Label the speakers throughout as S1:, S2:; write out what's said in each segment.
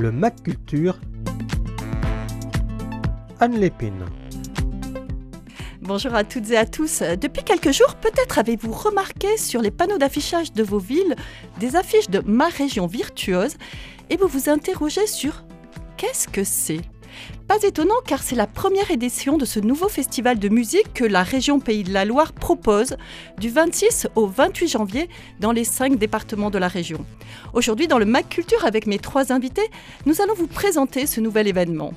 S1: le Mac Culture. Anne Lépine.
S2: Bonjour à toutes et à tous. Depuis quelques jours, peut-être avez-vous remarqué sur les panneaux d'affichage de vos villes des affiches de ma région virtuose et vous vous interrogez sur qu'est-ce que c'est? Pas étonnant car c'est la première édition de ce nouveau festival de musique que la région Pays de la Loire propose du 26 au 28 janvier dans les cinq départements de la région. Aujourd'hui dans le Mac Culture avec mes trois invités, nous allons vous présenter ce nouvel événement.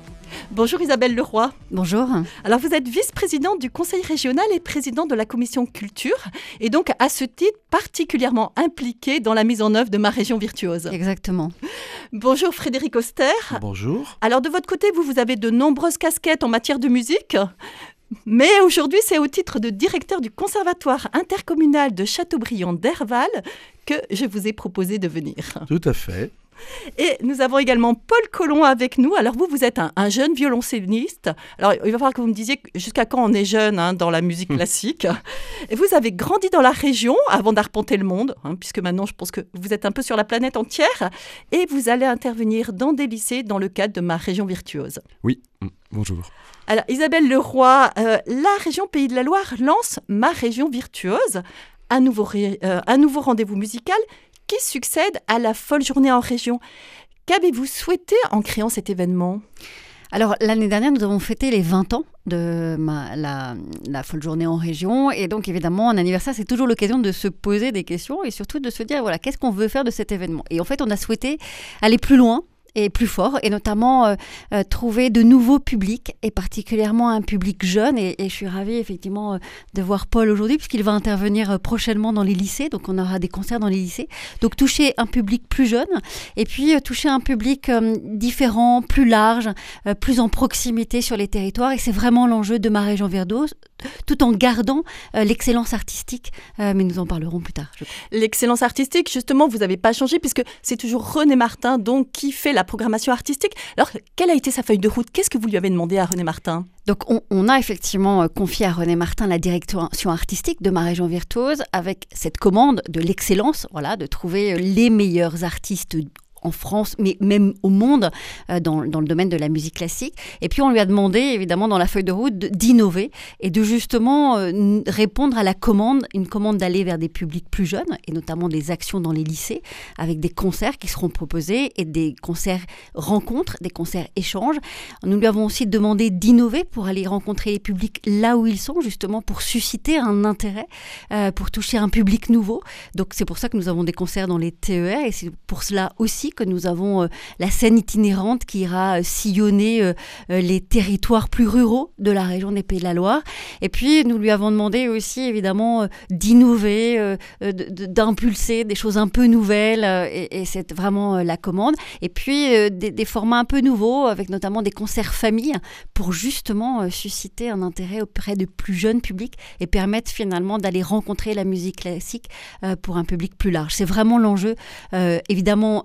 S2: Bonjour Isabelle Leroy.
S3: Bonjour.
S2: Alors vous êtes vice-présidente du conseil régional et présidente de la commission culture et donc à ce titre particulièrement impliquée dans la mise en œuvre de ma région virtuose.
S3: Exactement.
S2: Bonjour Frédéric Auster.
S4: Bonjour.
S2: Alors de votre côté, vous, vous avez de nombreuses casquettes en matière de musique. Mais aujourd'hui, c'est au titre de directeur du Conservatoire intercommunal de Châteaubriand d'Herval que je vous ai proposé de venir.
S4: Tout à fait.
S2: Et nous avons également Paul Collomb avec nous. Alors vous, vous êtes un, jeune violoncelliste. Alors il va falloir que vous me disiez jusqu'à quand on est jeune hein, dans la musique hmm. classique. Et vous avez grandi dans la région avant d'arpenter le monde, hein, puisque maintenant je pense que vous êtes un peu sur la planète entière. Et vous allez intervenir dans des lycées dans le cadre de ma région virtuose.
S4: Oui, bonjour.
S2: Alors Isabelle Leroy, euh, la région Pays de la Loire lance ma région virtuose un nouveau, euh, un nouveau rendez-vous musical qui succède à la folle journée en région. Qu'avez-vous souhaité en créant cet événement?
S3: Alors l'année dernière, nous avons fêté les 20 ans de la, folle journée en région. Et donc évidemment, un anniversaire, c'est toujours l'occasion de se poser des questions et surtout de se dire, voilà, qu'est-ce qu'on veut faire de cet événement? Et en fait, on a souhaité aller plus loin et plus fort, et notamment euh, euh, trouver de nouveaux publics, et particulièrement un public jeune. Et, je suis ravie effectivement euh, de voir Paul aujourd'hui, puisqu'il va intervenir prochainement dans les lycées, donc on aura des concerts dans les lycées. Donc toucher un public plus jeune, et puis toucher un public différent, plus large, plus en proximité sur les territoires. Et c'est vraiment l'enjeu de ma région Verdos, tout en gardant l'excellence artistique, mais nous en parlerons plus tard.
S2: L'excellence artistique, justement, vous n'avez pas changé, puisque c'est toujours René Martin donc, qui fait la programmation artistique. Alors, quelle a été sa feuille de route? Qu'est-ce que vous lui avez demandé à René Martin?
S3: Donc on, a effectivement euh, confié à René Martin la direction artistique de ma région virtuose avec cette commande de l'excellence, voilà, de trouver euh, les meilleurs artistes en France, mais même au monde, euh, dans, le domaine de la musique classique. Et puis on lui a demandé, évidemment, dans la feuille de route, d'innover et de justement euh, répondre à la commande, une commande d'aller vers des publics plus jeunes, et notamment des actions dans les lycées, avec des concerts qui seront proposés et des concerts rencontres, des concerts échanges. Nous lui avons aussi demandé d'innover pour aller rencontrer les publics là où ils sont, justement pour susciter un intérêt, euh, pour toucher un public nouveau. Donc c'est pour ça que nous avons des concerts dans les TER, et c'est pour cela aussi que nous avons euh, la scène itinérante qui ira euh, sillonner euh, les territoires plus ruraux de la région des Pays de la Loire. Et puis, nous lui avons demandé aussi, évidemment, d'innover, d'impulser des choses un peu nouvelles, et, c'est vraiment la commande. Et puis, des, formats un peu nouveaux, avec notamment des concerts famille, pour justement susciter un intérêt auprès de plus jeunes publics et permettre finalement d'aller rencontrer la musique classique pour un public plus large. C'est vraiment l'enjeu. évidemment,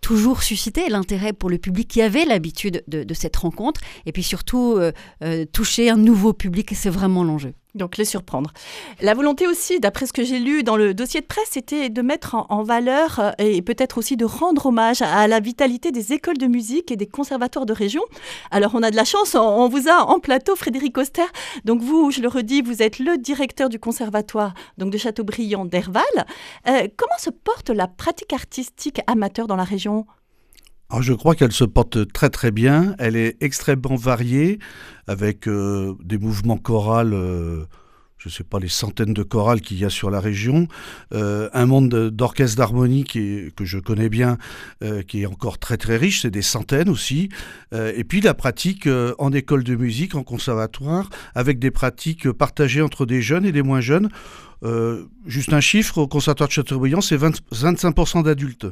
S3: toujours susciter l'intérêt pour le public qui avait l'habitude de, cette rencontre et puis surtout euh, euh, toucher un nouveau public, c'est vraiment l'enjeu.
S2: Donc les surprendre. La volonté aussi, d'après ce que j'ai lu dans le dossier de presse, c'était de mettre en, valeur euh, et peut-être aussi de rendre hommage à la vitalité des écoles de musique et des conservatoires de région. Alors on a de la chance, on, vous a en plateau Frédéric Auster. Donc vous, je le redis, vous êtes le directeur du conservatoire donc de Châteaubriand d'Herval. Euh, comment se porte la pratique artistique amateur dans la région?
S4: Je crois qu'elle se porte très très bien. Elle est extrêmement variée, avec euh, des mouvements chorales, euh, je ne sais pas, les centaines de chorales qu'il y a sur la région, euh, un monde d'orchestre d'harmonie que je connais bien, qui est encore très très riche, c'est des centaines aussi. et puis la pratique en école de musique, en conservatoire, avec des pratiques partagées entre des jeunes et des moins jeunes. juste un chiffre, au conservatoire de Châteaubriand, c'est 25% d'adultes.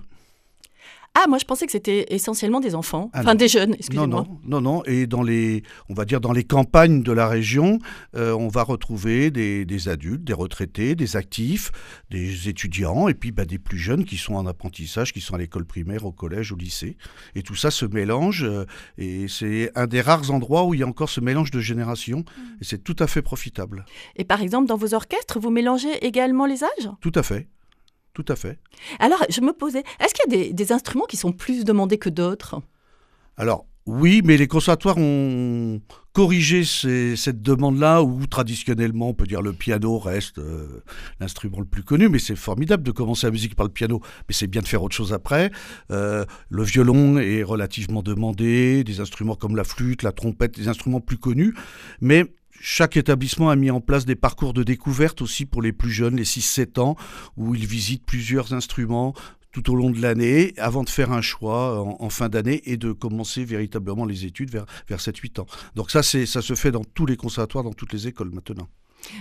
S2: Ah, moi je pensais que c'était essentiellement des enfants, ah enfin des jeunes, excusez-moi.
S4: Non, non, non, et dans les, on va dire dans les campagnes de la région, euh, on va retrouver des, adultes, des retraités, des actifs, des étudiants, et puis bah, des plus jeunes qui sont en apprentissage, qui sont à l'école primaire, au collège, au lycée. Et tout ça se mélange, euh, et c'est un des rares endroits où il y a encore ce mélange de générations, mmh. et c'est tout à fait profitable.
S2: Et par exemple, dans vos orchestres, vous mélangez également les âges?
S4: Tout à fait tout à fait.
S2: Alors, je me posais, est-ce qu'il y a des, des instruments qui sont plus demandés que d'autres?
S4: Alors, oui, mais les conservatoires ont corrigé cette demande-là, où traditionnellement, on peut dire le piano reste euh, l'instrument le plus connu, mais c'est formidable de commencer la musique par le piano, mais c'est bien de faire autre chose après. Euh, le violon est relativement demandé, des instruments comme la flûte, la trompette, des instruments plus connus, mais chaque établissement a mis en place des parcours de découverte aussi pour les plus jeunes, les 6-7 ans, où ils visitent plusieurs instruments, tout au long de l'année avant de faire un choix en, fin d'année et de commencer véritablement les études vers, vers 7-8 ans. Donc ça, ça se fait dans tous les conservatoires, dans toutes les écoles maintenant.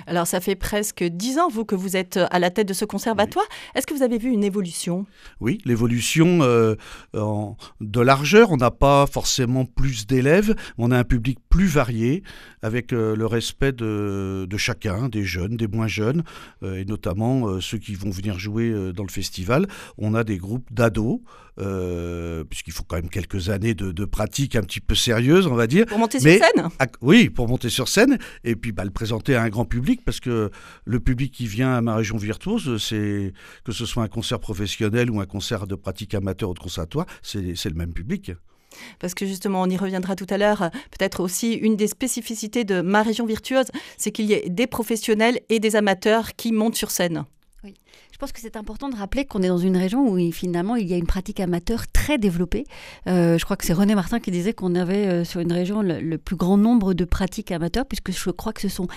S2: Alors ça fait presque dix ans, vous, que vous êtes à la tête de ce conservatoire. Est-ce que vous avez vu une évolution?
S4: Oui, l'évolution euh, de largeur. On n'a pas forcément plus d'élèves, on a un public plus varié, avec euh, le respect de, chacun, des jeunes, des moins jeunes, euh, et notamment ceux qui vont venir jouer dans le festival. On a des groupes d'ados. Puisqu'il faut quand même quelques années de, pratique un petit peu sérieuse, on va dire.
S2: Pour monter sur scène
S4: Oui, pour monter sur scène, et puis bah, le présenter à un grand public parce que le public qui vient à ma région virtuose, c'est que ce soit un concert professionnel ou un concert de pratique amateur ou de conservatoire, c'est le même public.
S2: Parce que justement, on y reviendra tout à l'heure, peut-être aussi une des spécificités de ma région virtuose, c'est qu'il y ait des professionnels et des amateurs qui montent sur scène.
S3: Je pense que c'est important de rappeler qu'on est dans une région où finalement il y a une pratique amateur très développée. Euh, je crois que c'est René Martin qui disait qu'on avait euh, sur une région le, plus grand nombre de pratiques amateurs, puisque je crois que ce sont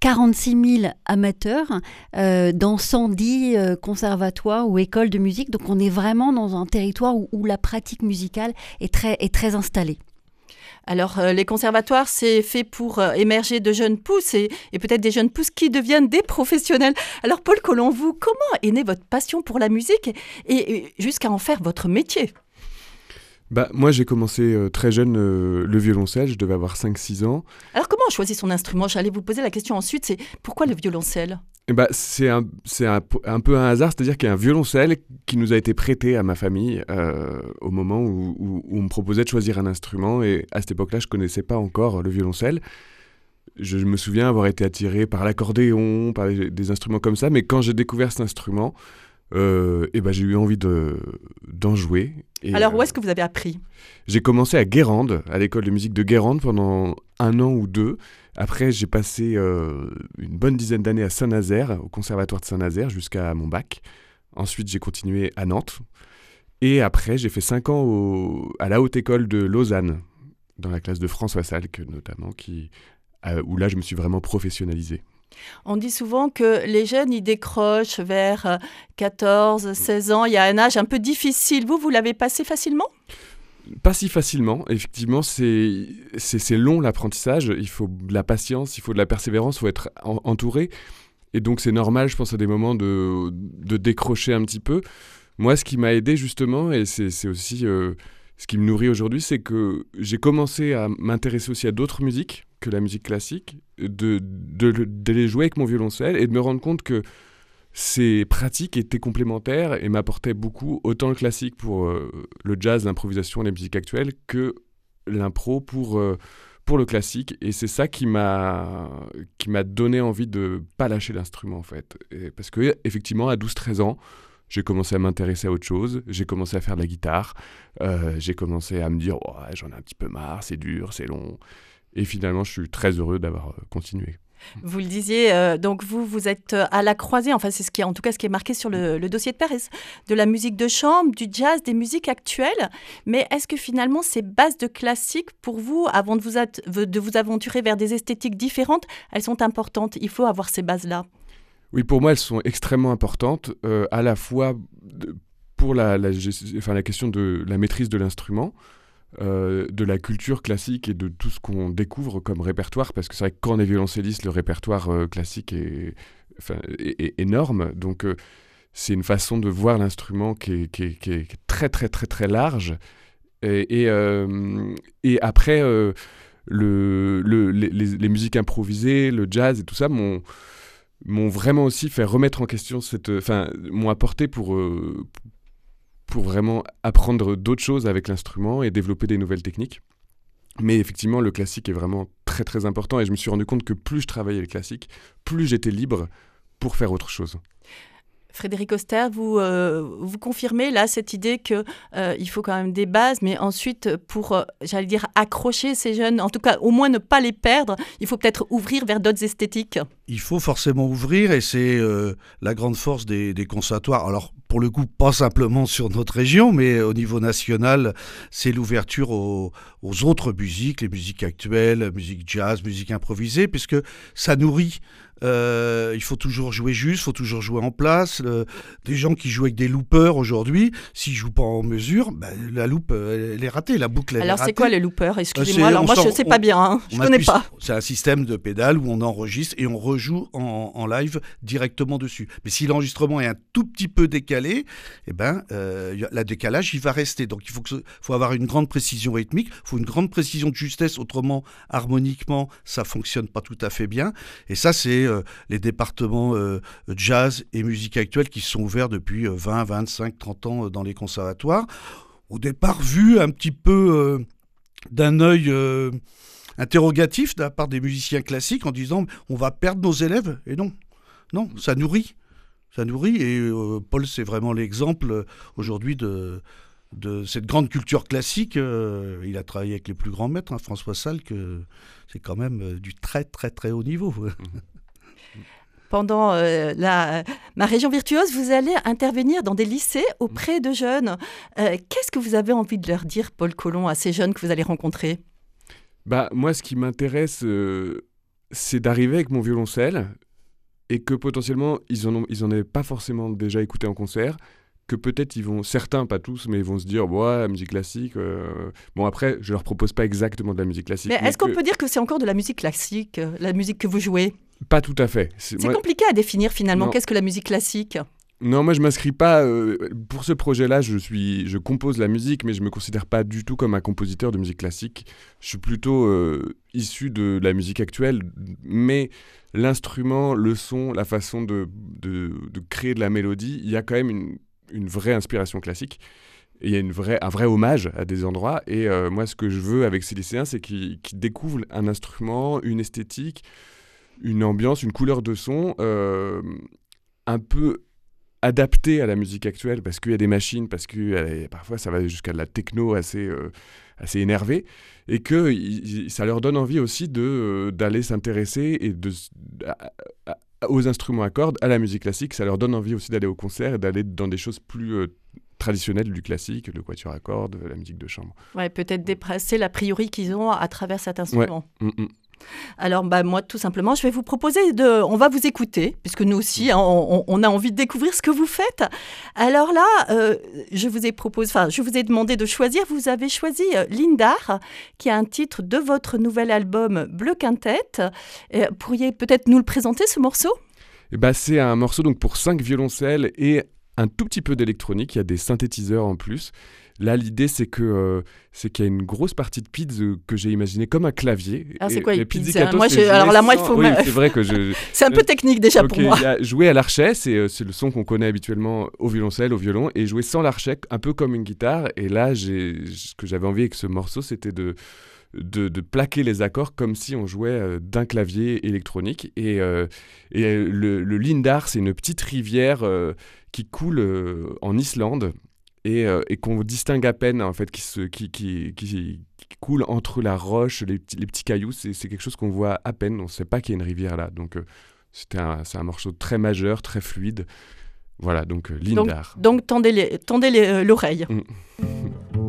S3: 46 000 amateurs euh, dans 110 conservatoires ou écoles de musique. Donc on est vraiment dans un territoire où, la pratique musicale est très installée.
S2: Alors, euh, les conservatoires, c'est fait pour euh, émerger de jeunes pousses et, peut-être des jeunes pousses qui deviennent des professionnels. Alors, Paul Collomb, vous, comment est née votre passion pour la musique et, jusqu'à en faire votre métier?
S5: Bah, moi, j'ai commencé euh, très jeune le violoncelle, je devais avoir 5-6 ans.
S2: Alors, comment on choisit son instrument? J'allais vous poser la question ensuite, c'est pourquoi le violoncelle?
S5: Eh ben, c'est un, un, un, peu un hasard, c'est-à-dire qu'il y a un violoncelle qui nous a été prêté à ma famille euh, au moment où, où, on me proposait de choisir un instrument. Et à cette époque-là, je ne connaissais pas encore le violoncelle. Je, me souviens avoir été attiré par l'accordéon, par des, instruments comme ça. Mais quand j'ai découvert cet instrument, euh, eh ben, j'ai eu envie d'en jouer.
S2: Et, Alors, où est-ce que vous avez appris?
S5: J'ai commencé à Guérande, à l'école de musique de Guérande, pendant un an ou deux. Après, j'ai passé euh, une bonne dizaine d'années à Saint-Nazaire, au conservatoire de Saint-Nazaire, jusqu'à mon bac. Ensuite, j'ai continué à Nantes. Et après, j'ai fait cinq ans à la Haute École de Lausanne, dans la classe de François Salk notamment, qui, euh, où là, je me suis vraiment professionnalisé.
S2: On dit souvent que les jeunes, ils décrochent vers 14, euh, 16 ans. Il y a un âge un peu difficile. Vous, vous l'avez passé facilement?
S5: Pas si facilement. Effectivement, c'est long l'apprentissage. Il faut de la patience, il faut de la persévérance, il faut être entouré. Et donc, c'est normal, je pense, à des moments de, de décrocher un petit peu. Moi, ce qui m'a aidé justement, et c'est aussi euh, ce qui me nourrit aujourd'hui, c'est que j'ai commencé à m'intéresser aussi à d'autres musiques que la musique classique, de, de, les jouer avec mon violoncelle et de me rendre compte que ces pratiques étaient complémentaires et m'apportaient beaucoup, autant le classique pour euh, le jazz, l'improvisation, les musiques actuelles, que l'impro pour, euh, pour le classique. Et c'est ça qui m'a, qui m'a donné envie de pas lâcher l'instrument, en fait. parce que, effectivement, à 12-13 ans, j'ai commencé à m'intéresser à autre chose, j'ai commencé à faire de la guitare, euh, j'ai commencé à me dire, j'en ai un petit peu marre, c'est dur, c'est long. Et finalement, je suis très heureux d'avoir continué.
S2: Vous le disiez, euh, donc vous, vous êtes euh, à la croisée, enfin c'est ce qui en tout cas ce qui est marqué sur le, dossier de Paris, de la musique de chambre, du jazz, des musiques actuelles. Mais est-ce que finalement ces bases de classique, pour vous, avant de vous, de vous aventurer vers des esthétiques différentes, elles sont importantes? Il faut avoir ces bases-là.
S5: Oui, pour moi, elles sont extrêmement importantes, euh, à la fois pour la, enfin, la question de la maîtrise de l'instrument, euh, de la culture classique et de tout ce qu'on découvre comme répertoire, parce que c'est vrai que quand on est violoncelliste, le répertoire euh, classique est, énorme. Donc c'est une façon de voir l'instrument qui, est, très très très très large. Et, après, le, les, les, musiques improvisées, le jazz et tout ça m'ont m'ont vraiment aussi fait remettre en question cette, enfin, m'ont apporté pour, pour vraiment apprendre d'autres choses avec l'instrument et développer des nouvelles techniques. Mais effectivement, le classique est vraiment très très important et je me suis rendu compte que plus je travaillais le classique, plus j'étais libre pour faire autre chose.
S2: Frédéric Oster, vous, euh, vous confirmez là cette idée qu'il il faut quand même des bases, mais ensuite, pour, j'allais dire, accrocher ces jeunes, en tout cas, au moins ne pas les perdre, il faut peut-être ouvrir vers d'autres esthétiques
S4: Il faut forcément ouvrir, et c'est la grande force des, des conservatoires. Alors, pour le coup, pas simplement sur notre région, mais au niveau national, c'est l'ouverture aux, autres musiques, les musiques actuelles, musique jazz, musique improvisée, puisque ça nourrit euh, il faut toujours jouer juste, il faut toujours jouer en place. des gens qui jouent avec des loopers aujourd'hui, s'ils jouent pas en mesure, bah, la loupe elle est ratée, la boucle elle
S2: alors
S4: est ratée.
S2: Alors c'est quoi les loopers Excusez-moi, alors moi je sais pas bien, hein. je connais pas.
S4: C'est un système de pédale où on enregistre et on rejoue en, live directement dessus. Mais si l'enregistrement est un tout petit peu décalé, eh ben euh, la décalage il va rester. Donc il faut, que, faut avoir une grande précision rythmique, il faut une grande précision de justesse, autrement harmoniquement ça fonctionne pas tout à fait bien. Et ça c'est euh, les départements euh, jazz et musique actuelle qui sont ouverts depuis 20, 25, 30 ans euh, dans les conservatoires. Au départ, vu un petit peu d'un œil interrogatif de la part des musiciens classiques en disant on va perdre nos élèves. Et non, non, ça nourrit. Ça nourrit. Et Paul, c'est vraiment l'exemple aujourd'hui de, de cette grande culture classique. Euh, il a travaillé avec les plus grands maîtres, hein, François Salle, que c'est quand même du très très très haut niveau.
S2: Pendant euh, la, ma région virtuose, vous allez intervenir dans des lycées auprès de jeunes. Qu'est-ce que vous avez envie de leur dire, Paul Colomb, à ces jeunes que vous allez rencontrer?
S5: Bah, Moi, ce qui m'intéresse, c'est d'arriver avec mon violoncelle et que potentiellement, ils n'en ils en avaient pas forcément déjà écouté en concert que peut-être ils vont, certains, pas tous, mais ils vont se dire, ouais, la musique classique. Euh, bon, après, je leur propose pas exactement de la musique classique.
S2: Mais, est-ce qu'on peut dire que c'est encore de la musique classique, euh, la musique que vous jouez?
S5: Pas tout à fait.
S2: C'est compliqué à définir finalement. Qu'est-ce que la musique classique?
S5: Non, moi je m'inscris pas. Euh, pour ce projet-là, je suis, je compose la musique, mais je me considère pas du tout comme un compositeur de musique classique. Je suis plutôt issu de la musique actuelle, mais l'instrument, le son, la façon de, de, de, créer de la mélodie, il y a quand même une, une vraie inspiration classique. il y a une vraie, un vrai hommage à des endroits. Et euh, moi, ce que je veux avec ces lycéens, c'est qu'ils découvrent un instrument, une esthétique, une ambiance, une couleur de son euh, un peu adaptée à la musique actuelle, parce qu'il y a des machines, parce que parfois ça va jusqu'à de la techno assez, euh, assez énervée, et que ça leur donne envie aussi d'aller s'intéresser et de, aux instruments à cordes, à la musique classique. Ça leur donne envie aussi d'aller au concert et d'aller dans des choses plus euh, traditionnelles du classique, le quatuor à cordes, la musique de chambre.
S2: Ouais, peut-être dépasser l'a priori qu'ils ont à travers cet instrument.
S5: Ouais. Mm, mm.
S2: Alors, bah, moi, tout simplement, je vais vous proposer de. On va vous écouter, puisque nous aussi, hein, on, a envie de découvrir ce que vous faites. Alors là, euh, je vous ai proposé, enfin, je vous ai demandé de choisir. Vous avez choisi euh, Lindar, qui est un titre de votre nouvel album Bleu Quintette. Euh, pourriez peut-être nous le présenter, ce morceau?
S5: Eh ben, C'est un morceau donc pour cinq violoncelles et un tout petit peu d'électronique. Il y a des synthétiseurs en plus. Là, l'idée, c'est que euh, c'est qu'il y a une grosse partie de PIDS que j'ai imaginé comme un clavier.
S2: Alors, c'est quoi PIDS moi, Alors là, moi, il faut.
S5: c'est vrai que je.
S2: c'est un peu technique déjà pour moi.
S5: jouer à l'archet, euh, c'est le son qu'on connaît habituellement au violoncelle, au violon, et jouer sans l'archet, un peu comme une guitare. Et là, ce que j'avais envie avec ce morceau, c'était de de, plaquer les accords comme si on jouait euh, d'un clavier électronique. Et, euh, et le, Lindar, c'est une petite rivière euh, qui coule en Islande et, et qu'on distingue à peine, en fait, qui, se, qui, qui, qui, coule entre la roche, les, les petits cailloux. C'est quelque chose qu'on voit à peine. On ne sait pas qu'il y a une rivière là. Donc, c'est un, un, morceau très majeur, très fluide. Voilà, donc Lindar.
S2: Donc, donc tendez l'oreille. Mm.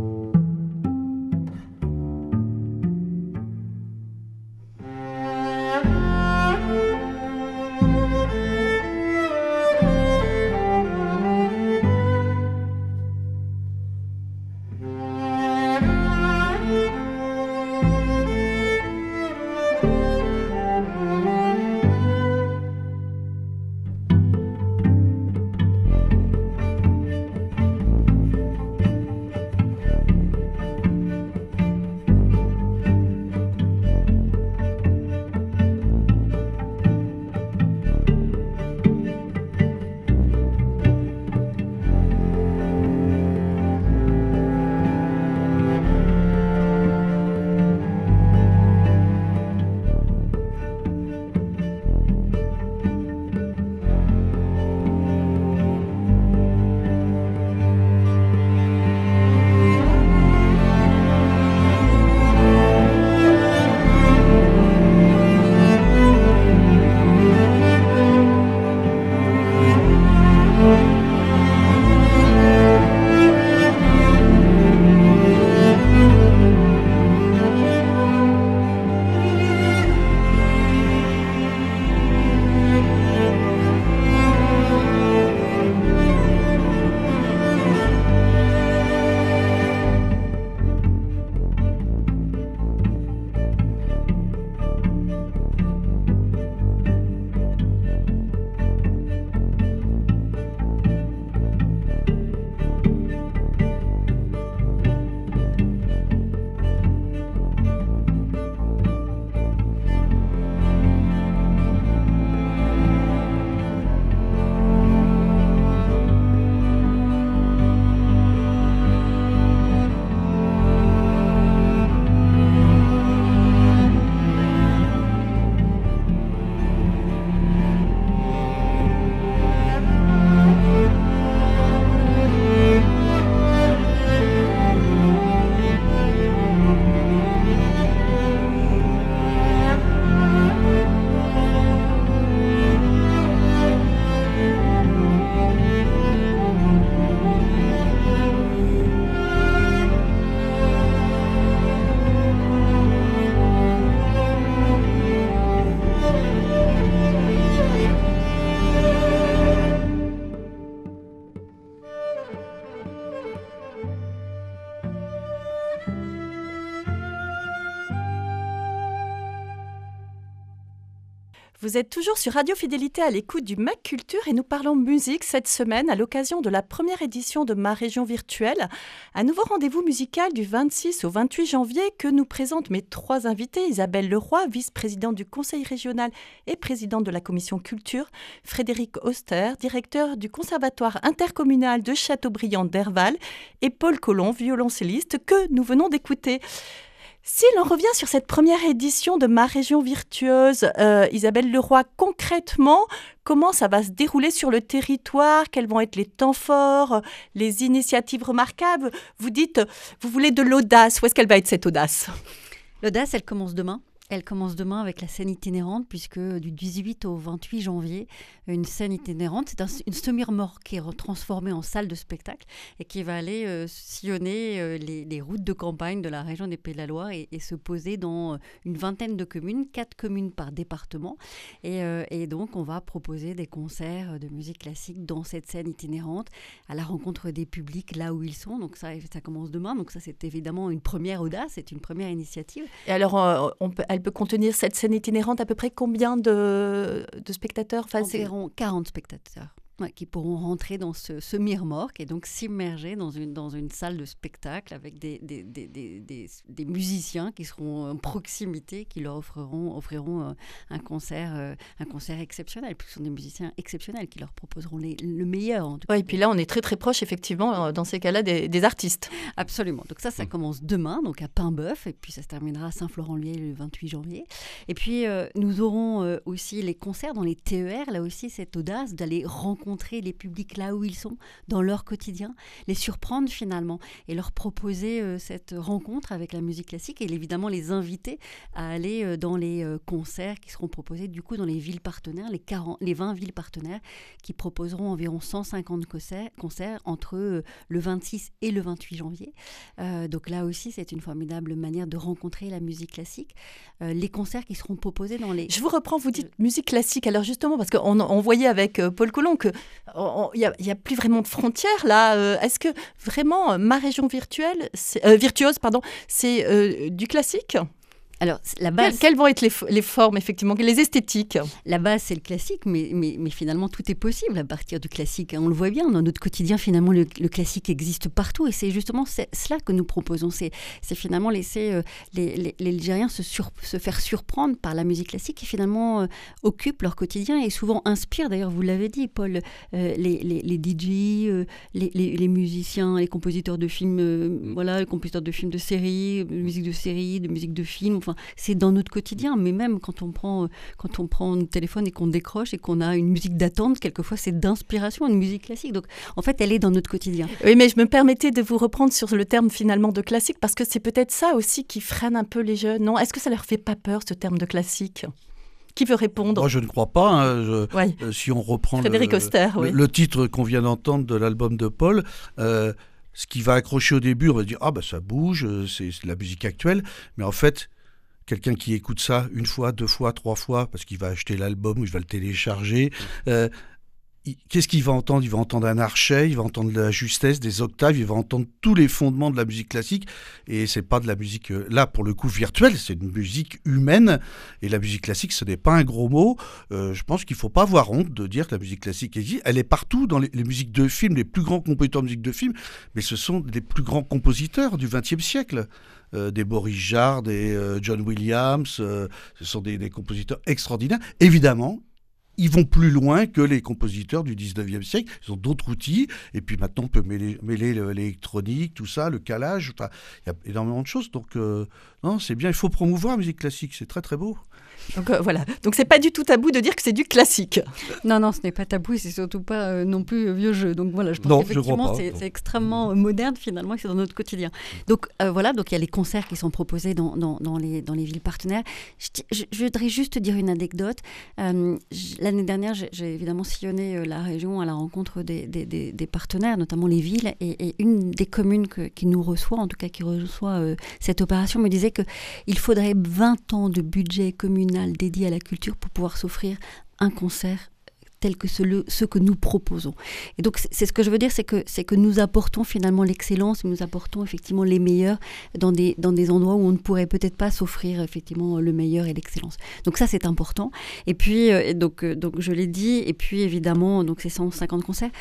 S2: Vous êtes toujours sur Radio Fidélité à l'écoute du Mac Culture et nous parlons musique cette semaine à l'occasion de la première édition de Ma Région Virtuelle. Un nouveau rendez-vous musical du 26 au 28 janvier que nous présentent mes trois invités Isabelle Leroy, vice-présidente du Conseil régional et présidente de la Commission Culture, Frédéric Auster, directeur du Conservatoire intercommunal de Châteaubriand d'Herval et Paul Collomb, violoncelliste, que nous venons d'écouter. Si l'on revient sur cette première édition de Ma Région Virtueuse, euh, Isabelle Leroy, concrètement, comment ça va se dérouler sur le territoire? Quels vont être les temps forts, les initiatives remarquables? Vous dites, vous voulez de l'audace. Où est-ce qu'elle va être cette audace?
S3: L'audace, elle commence demain. Elle commence demain avec la scène itinérante, puisque du 18 au 28 janvier, une scène itinérante, c'est une semi-remorque qui est transformée en salle de spectacle et qui va aller euh, sillonner euh, les, routes de campagne de la région des Pays de la Loire et, se poser dans euh, une vingtaine de communes, quatre communes par département. Et, donc, on va proposer des concerts de musique classique dans cette scène itinérante, à la rencontre des publics là où ils sont. Donc, ça, ça commence demain. Donc, ça, c'est évidemment une première audace, c'est une première initiative.
S2: Et alors, on peut, elle peut contenir cette scène itinérante à peu près combien de, spectateurs?
S3: Enfin, Environ 40 spectateurs qui pourront rentrer dans ce, ce et donc s'immerger dans une, dans une salle de spectacle avec des, des, des, des, des musiciens qui seront en proximité, qui leur offriront, offriront euh, un, concert, euh, un concert exceptionnel. Puis ce sont des musiciens exceptionnels qui leur proposeront les, le meilleur. En
S2: et puis là, on est très très proche, effectivement, euh, dans ces cas-là, des, artistes.
S3: Absolument. Donc ça, ça mm. commence demain, donc à Paimboeuf, et puis ça se terminera à Saint-Florent-Lié le 28 janvier. Et puis, nous aurons aussi les concerts dans les TER, là aussi, cette audace d'aller rencontrer rencontrer les publics là où ils sont, dans leur quotidien, les surprendre finalement et leur proposer euh, cette rencontre avec la musique classique et évidemment les inviter à aller euh, dans les euh, concerts qui seront proposés du coup dans les villes partenaires, les, 40, les 20 villes partenaires qui proposeront environ 150 concerts, concerts entre le 26 et le 28 janvier. donc là aussi, c'est une formidable manière de rencontrer la musique classique. les concerts qui seront proposés dans les...
S2: Je vous reprends, vous dites musique classique. Alors justement, parce qu'on on voyait avec Paul Colomb que il n'y a, plus vraiment de frontières là. Euh, est-ce que vraiment euh, ma région virtuelle, euh, virtuose, pardon, c'est du classique?
S3: Alors, la base.
S2: Quelles, vont être les, formes, effectivement, les esthétiques?
S3: La base, c'est le classique, mais, mais, mais, finalement, tout est possible à partir du classique. On le voit bien, dans notre quotidien, finalement, le, classique existe partout. Et c'est justement cela que nous proposons. C'est finalement laisser euh, les, les, Algériens se, se, faire surprendre par la musique classique qui, finalement, euh, occupe leur quotidien et souvent inspire, d'ailleurs, vous l'avez dit, Paul, euh, les, les, DJ, les, musiciens, les compositeurs de films, voilà, les compositeurs de films de séries, de musique de séries, de musique de films c'est dans notre quotidien. Mais même quand on prend, euh, quand on prend le téléphone et qu'on décroche et qu'on a une musique d'attente, quelquefois c'est d'inspiration, une musique classique. Donc en fait, elle est dans notre quotidien.
S2: Oui, mais je me permettais de vous reprendre sur le terme finalement de classique parce que c'est peut-être ça aussi qui freine un peu les jeunes. Non? Est-ce que ça leur fait pas peur ce terme de classique? Qui veut répondre?
S4: Moi, je ne crois pas. Hein. Euh, si on reprend le, le, titre qu'on vient d'entendre de l'album de Paul, euh, ce qui va accrocher au début, on va dire ah bah ça bouge, c'est la musique actuelle, mais en fait quelqu'un qui écoute ça une fois, deux fois, trois fois, parce qu'il va acheter l'album ou il va le télécharger, euh, qu'est-ce qu'il va entendre? Il va entendre un archet, il va entendre la justesse, des octaves, il va entendre tous les fondements de la musique classique. Et c'est pas de la musique, euh, là, pour le coup, virtuelle, c'est une musique humaine. Et la musique classique, ce n'est pas un gros mot. Euh, je pense qu'il faut pas avoir honte de dire que la musique classique existe. Elle est partout dans les, musiques de films, les plus grands compositeurs de musique de film, mais ce sont les plus grands compositeurs du XXe siècle. Euh, des Boris Jarre, des John Williams, ce sont des, compositeurs extraordinaires. Évidemment, ils vont plus loin que les compositeurs du 19e siècle. Ils ont d'autres outils. Et puis maintenant, on peut mêler, l'électronique, tout ça, le calage. il y a énormément de choses. Donc, non, c'est bien. Il faut promouvoir la musique classique. C'est très, très beau.
S2: Donc euh, voilà. Donc c'est pas du tout tabou de dire que c'est du classique.
S3: Non, non, ce n'est pas tabou et c'est surtout pas euh, non plus vieux jeu. Donc voilà, je pense qu'effectivement c'est extrêmement moderne finalement c'est dans notre quotidien. Donc euh, voilà, donc il y a les concerts qui sont proposés dans, dans, dans, les, dans les villes partenaires. Je, voudrais juste dire une anecdote. L'année dernière, j'ai évidemment sillonné la région à la rencontre des, des, des, partenaires, notamment les villes, et, une des communes qui nous reçoit, en tout cas qui reçoit cette opération, me disait qu'il faudrait 20 ans de budget communal dédié à la culture pour pouvoir s'offrir un concert tels que ceux, que nous proposons. Et donc c'est ce que je veux dire, c'est que, c'est nous apportons finalement l'excellence, nous apportons effectivement les meilleurs dans des, endroits où on ne pourrait peut-être pas s'offrir effectivement le meilleur et l'excellence. Donc ça c'est important. Et puis, euh, euh, donc je l'ai dit, et puis évidemment, donc ces 150 concerts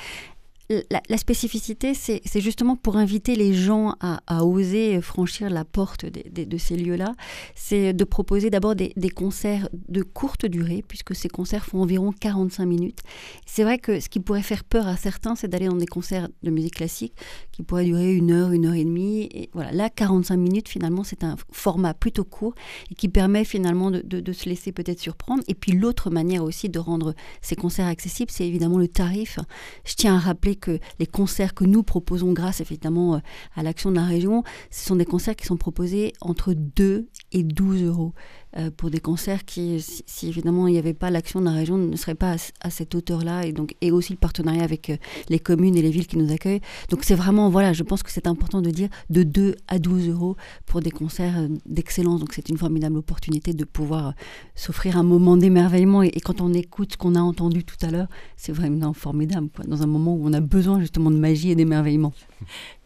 S3: la, spécificité, c'est justement pour inviter les gens à, oser franchir la porte de ces lieux-là, c'est de proposer d'abord des, concerts de courte durée, puisque ces concerts font environ 45 minutes. C'est vrai que ce qui pourrait faire peur à certains, c'est d'aller dans des concerts de musique classique qui pourraient durer une heure, une heure et demie. Et voilà, là, 45 minutes, finalement, c'est un format plutôt court et qui permet finalement de, de se laisser peut-être surprendre. Et puis l'autre manière aussi de rendre ces concerts accessibles, c'est évidemment le tarif. Je tiens à rappeler que les concerts que nous proposons grâce évidemment euh, à l'action de la région, ce sont des concerts qui sont proposés entre 2 et 12 euros. Euh, pour des concerts qui, si, évidemment il n'y avait pas l'action de la région, ne serait pas à, cette hauteur-là, et et aussi le partenariat avec euh, les communes et les villes qui nous accueillent. Donc c'est vraiment, voilà, je pense que c'est important de dire de 2 à 12 euros pour des concerts euh, d'excellence. Donc c'est une formidable opportunité de pouvoir s'offrir un moment d'émerveillement, et, quand on écoute ce qu'on a entendu tout à l'heure, c'est vraiment formidable, quoi, dans un moment où on a besoin justement de magie et d'émerveillement.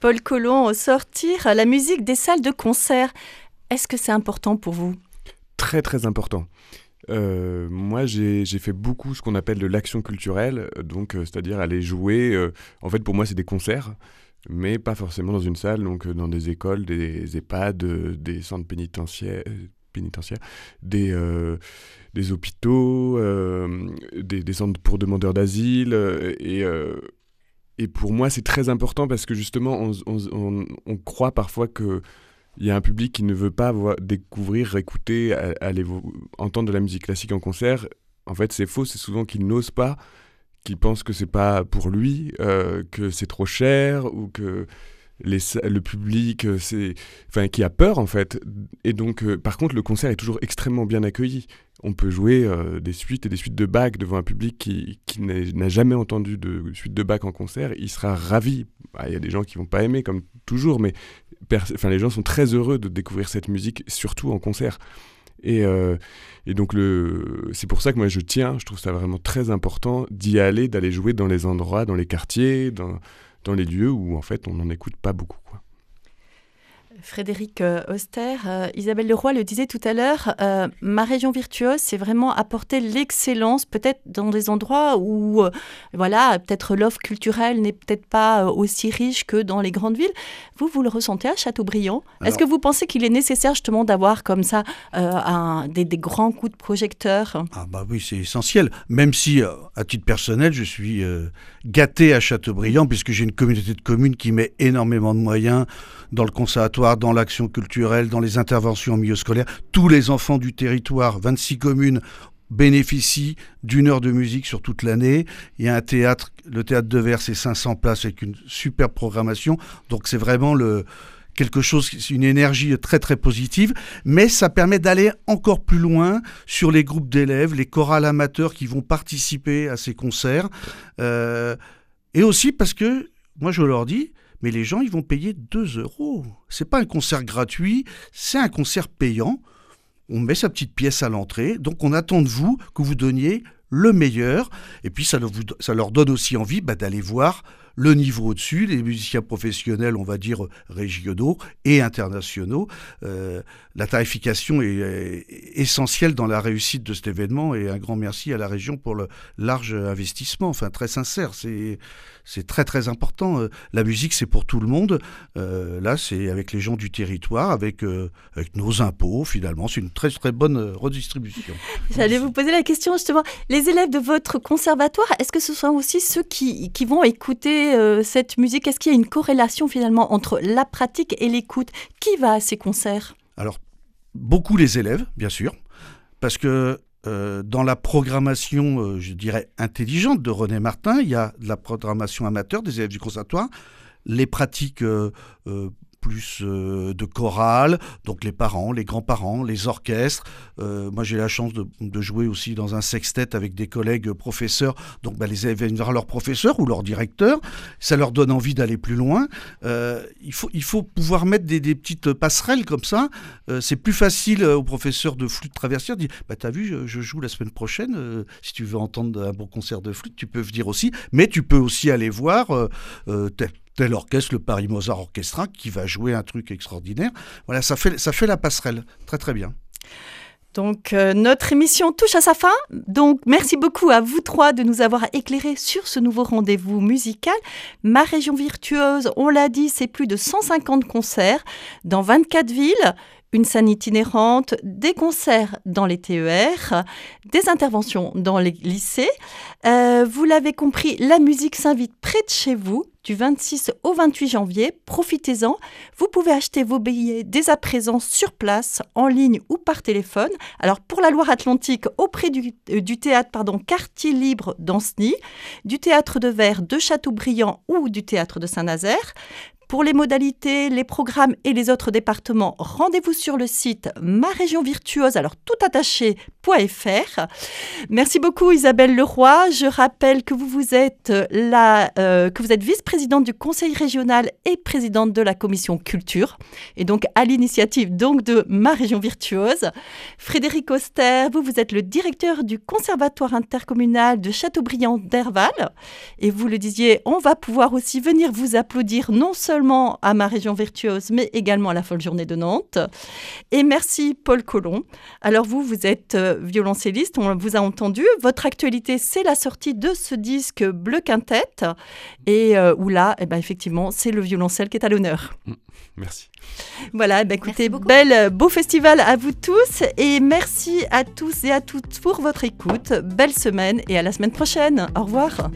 S2: Paul Collomb, sortir la musique des salles de concert, est-ce que c'est important pour vous?
S5: Très très important. Euh, moi, j'ai fait beaucoup ce qu'on appelle de l'action culturelle, donc euh, c'est-à-dire aller jouer. Euh, en fait, pour moi, c'est des concerts, mais pas forcément dans une salle, donc dans des écoles, des EHPAD, des centres pénitentiaires, des, hôpitaux, des, centres pour demandeurs d'asile. et, pour moi, c'est très important parce que justement, on croit parfois que il y a un public qui ne veut pas découvrir, écouter, aller entendre de la musique classique en concert. En fait, c'est faux. C'est souvent qu'il n'ose pas, qu'il pense que c'est pas pour lui, euh, que c'est trop cher ou que le public, euh, c'est, qui a peur en fait. Et donc, euh, par contre, le concert est toujours extrêmement bien accueilli. On peut jouer des suites et des suites de Bach devant un public qui, n'a jamais entendu de suite de Bach en concert. Il sera ravi. Ah, il y a des gens qui vont pas aimer, comme toujours, mais enfin, les gens sont très heureux de découvrir cette musique, surtout en concert. Et, euh, et donc, c'est pour ça que moi je tiens, je trouve ça vraiment très important d'y aller, d'aller jouer dans les endroits, dans les quartiers, dans, dans les lieux où en fait on n'en écoute pas beaucoup. Quoi.
S2: Frédéric euh, Auster, euh, Isabelle Leroy le disait tout à l'heure, euh, ma région virtuose, c'est vraiment apporter l'excellence, peut-être dans des endroits où, voilà, peut-être l'offre culturelle n'est peut-être pas aussi riche que dans les grandes villes. Vous, vous le ressentez à Châteaubriand Est-ce que vous pensez qu'il est nécessaire justement d'avoir comme ça un, des, des, grands coups de projecteur?
S4: Ah bah oui, c'est essentiel. Même si, à titre personnel, je suis gâté à Châteaubriand puisque j'ai une communauté de communes qui met énormément de moyens dans le conservatoire, dans l'action culturelle, dans les interventions en milieu scolaire. Tous les enfants du territoire, 26 communes, bénéficient d'une heure de musique sur toute l'année. Il y a un théâtre, le théâtre de Verre, c'est 500 places avec une super programmation. Donc c'est vraiment quelque chose, une énergie très très positive, mais ça permet d'aller encore plus loin sur les groupes d'élèves, les chorales amateurs qui vont participer à ces concerts, euh, et aussi parce que, moi je leur dis, mais les gens, ils vont payer 2 euros. C'est pas un concert gratuit, c'est un concert payant. On met sa petite pièce à l'entrée, donc on attend de vous que vous donniez le meilleur. Et puis ça, leur donne aussi envie bah, d'aller voir le niveau au-dessus, les musiciens professionnels, on va dire régionaux et internationaux. Euh, la tarification est, essentielle dans la réussite de cet événement et un grand merci à la région pour le large investissement, enfin très sincère. C'est c'est très très important. Euh, la musique, c'est pour tout le monde. Euh, là, c'est avec les gens du territoire, avec, avec nos impôts, finalement. C'est une très très bonne redistribution.
S2: J'allais vous poser la question justement. Les élèves de votre conservatoire, est-ce que ce sont aussi ceux qui, qui vont écouter euh, cette musique? Est-ce qu'il y a une corrélation finalement entre la pratique et l'écoute? Qui va à ces concerts?
S4: Alors, beaucoup les élèves, bien sûr, parce que euh, dans la programmation, euh, je dirais, intelligente de René Martin, il y a de la programmation amateur des élèves du conservatoire, les pratiques plus euh, de chorale, donc les parents, les grands-parents, les orchestres. Euh, moi, j'ai la chance de, jouer aussi dans un sextet avec des collègues professeurs. Donc, bah, les élèves vers leur professeur ou leur directeur. Ça leur donne envie d'aller plus loin. Euh, il, faut, il faut pouvoir mettre des, petites passerelles comme ça. C'est plus facile aux professeurs de flûte traversière de dire bah, T'as vu, je, joue la semaine prochaine. Si tu veux entendre un bon concert de flûte, tu peux venir aussi. Mais tu peux aussi aller voir tel orchestre, le Paris Mozart Orchestra, qui va jouer un truc extraordinaire. Voilà, ça fait, ça fait la passerelle. Très, très bien.
S2: Donc euh, notre émission touche à sa fin. Donc merci beaucoup à vous trois de nous avoir éclairés sur ce nouveau rendez-vous musical. Ma région virtuose, on l'a dit, c'est plus de 150 concerts dans 24 villes une scène itinérante, des concerts dans les TER, des interventions dans les lycées. Euh, vous l'avez compris, la musique s'invite près de chez vous du 26 au 28 janvier. Profitez-en. Vous pouvez acheter vos billets dès à présent sur place, en ligne ou par téléphone. Alors pour la Loire-Atlantique, auprès du, euh, théâtre pardon, Quartier Libre d'Anceny, du théâtre de Verre de Châteaubriand ou du théâtre de Saint-Nazaire. Pour les modalités, les programmes et les autres départements, rendez-vous sur le site ma région virtuose, alors tout attaché.fr. Merci beaucoup Isabelle Leroy. Je rappelle que vous, vous êtes euh, êtes vice-présidente du conseil régional et présidente de la commission culture, et donc à l'initiative de ma région virtuose. Frédéric Auster, vous, vous êtes le directeur du conservatoire intercommunal de Châteaubriand d'Herval, et vous le disiez, on va pouvoir aussi venir vous applaudir non seulement à ma région virtuose, mais également à la folle journée de Nantes. Et merci Paul Collomb. Alors vous, vous êtes euh, violoncelliste, on vous a entendu. Votre actualité, c'est la sortie de ce disque Bleu Quintet, et euh, où là, eh ben, effectivement, c'est le violoncelle qui est à l'honneur.
S5: Mm, merci.
S2: Voilà, bah écoutez, bel, euh, beau festival à vous tous, et merci à tous et à toutes pour votre écoute. Belle semaine, et à la semaine prochaine. Au revoir.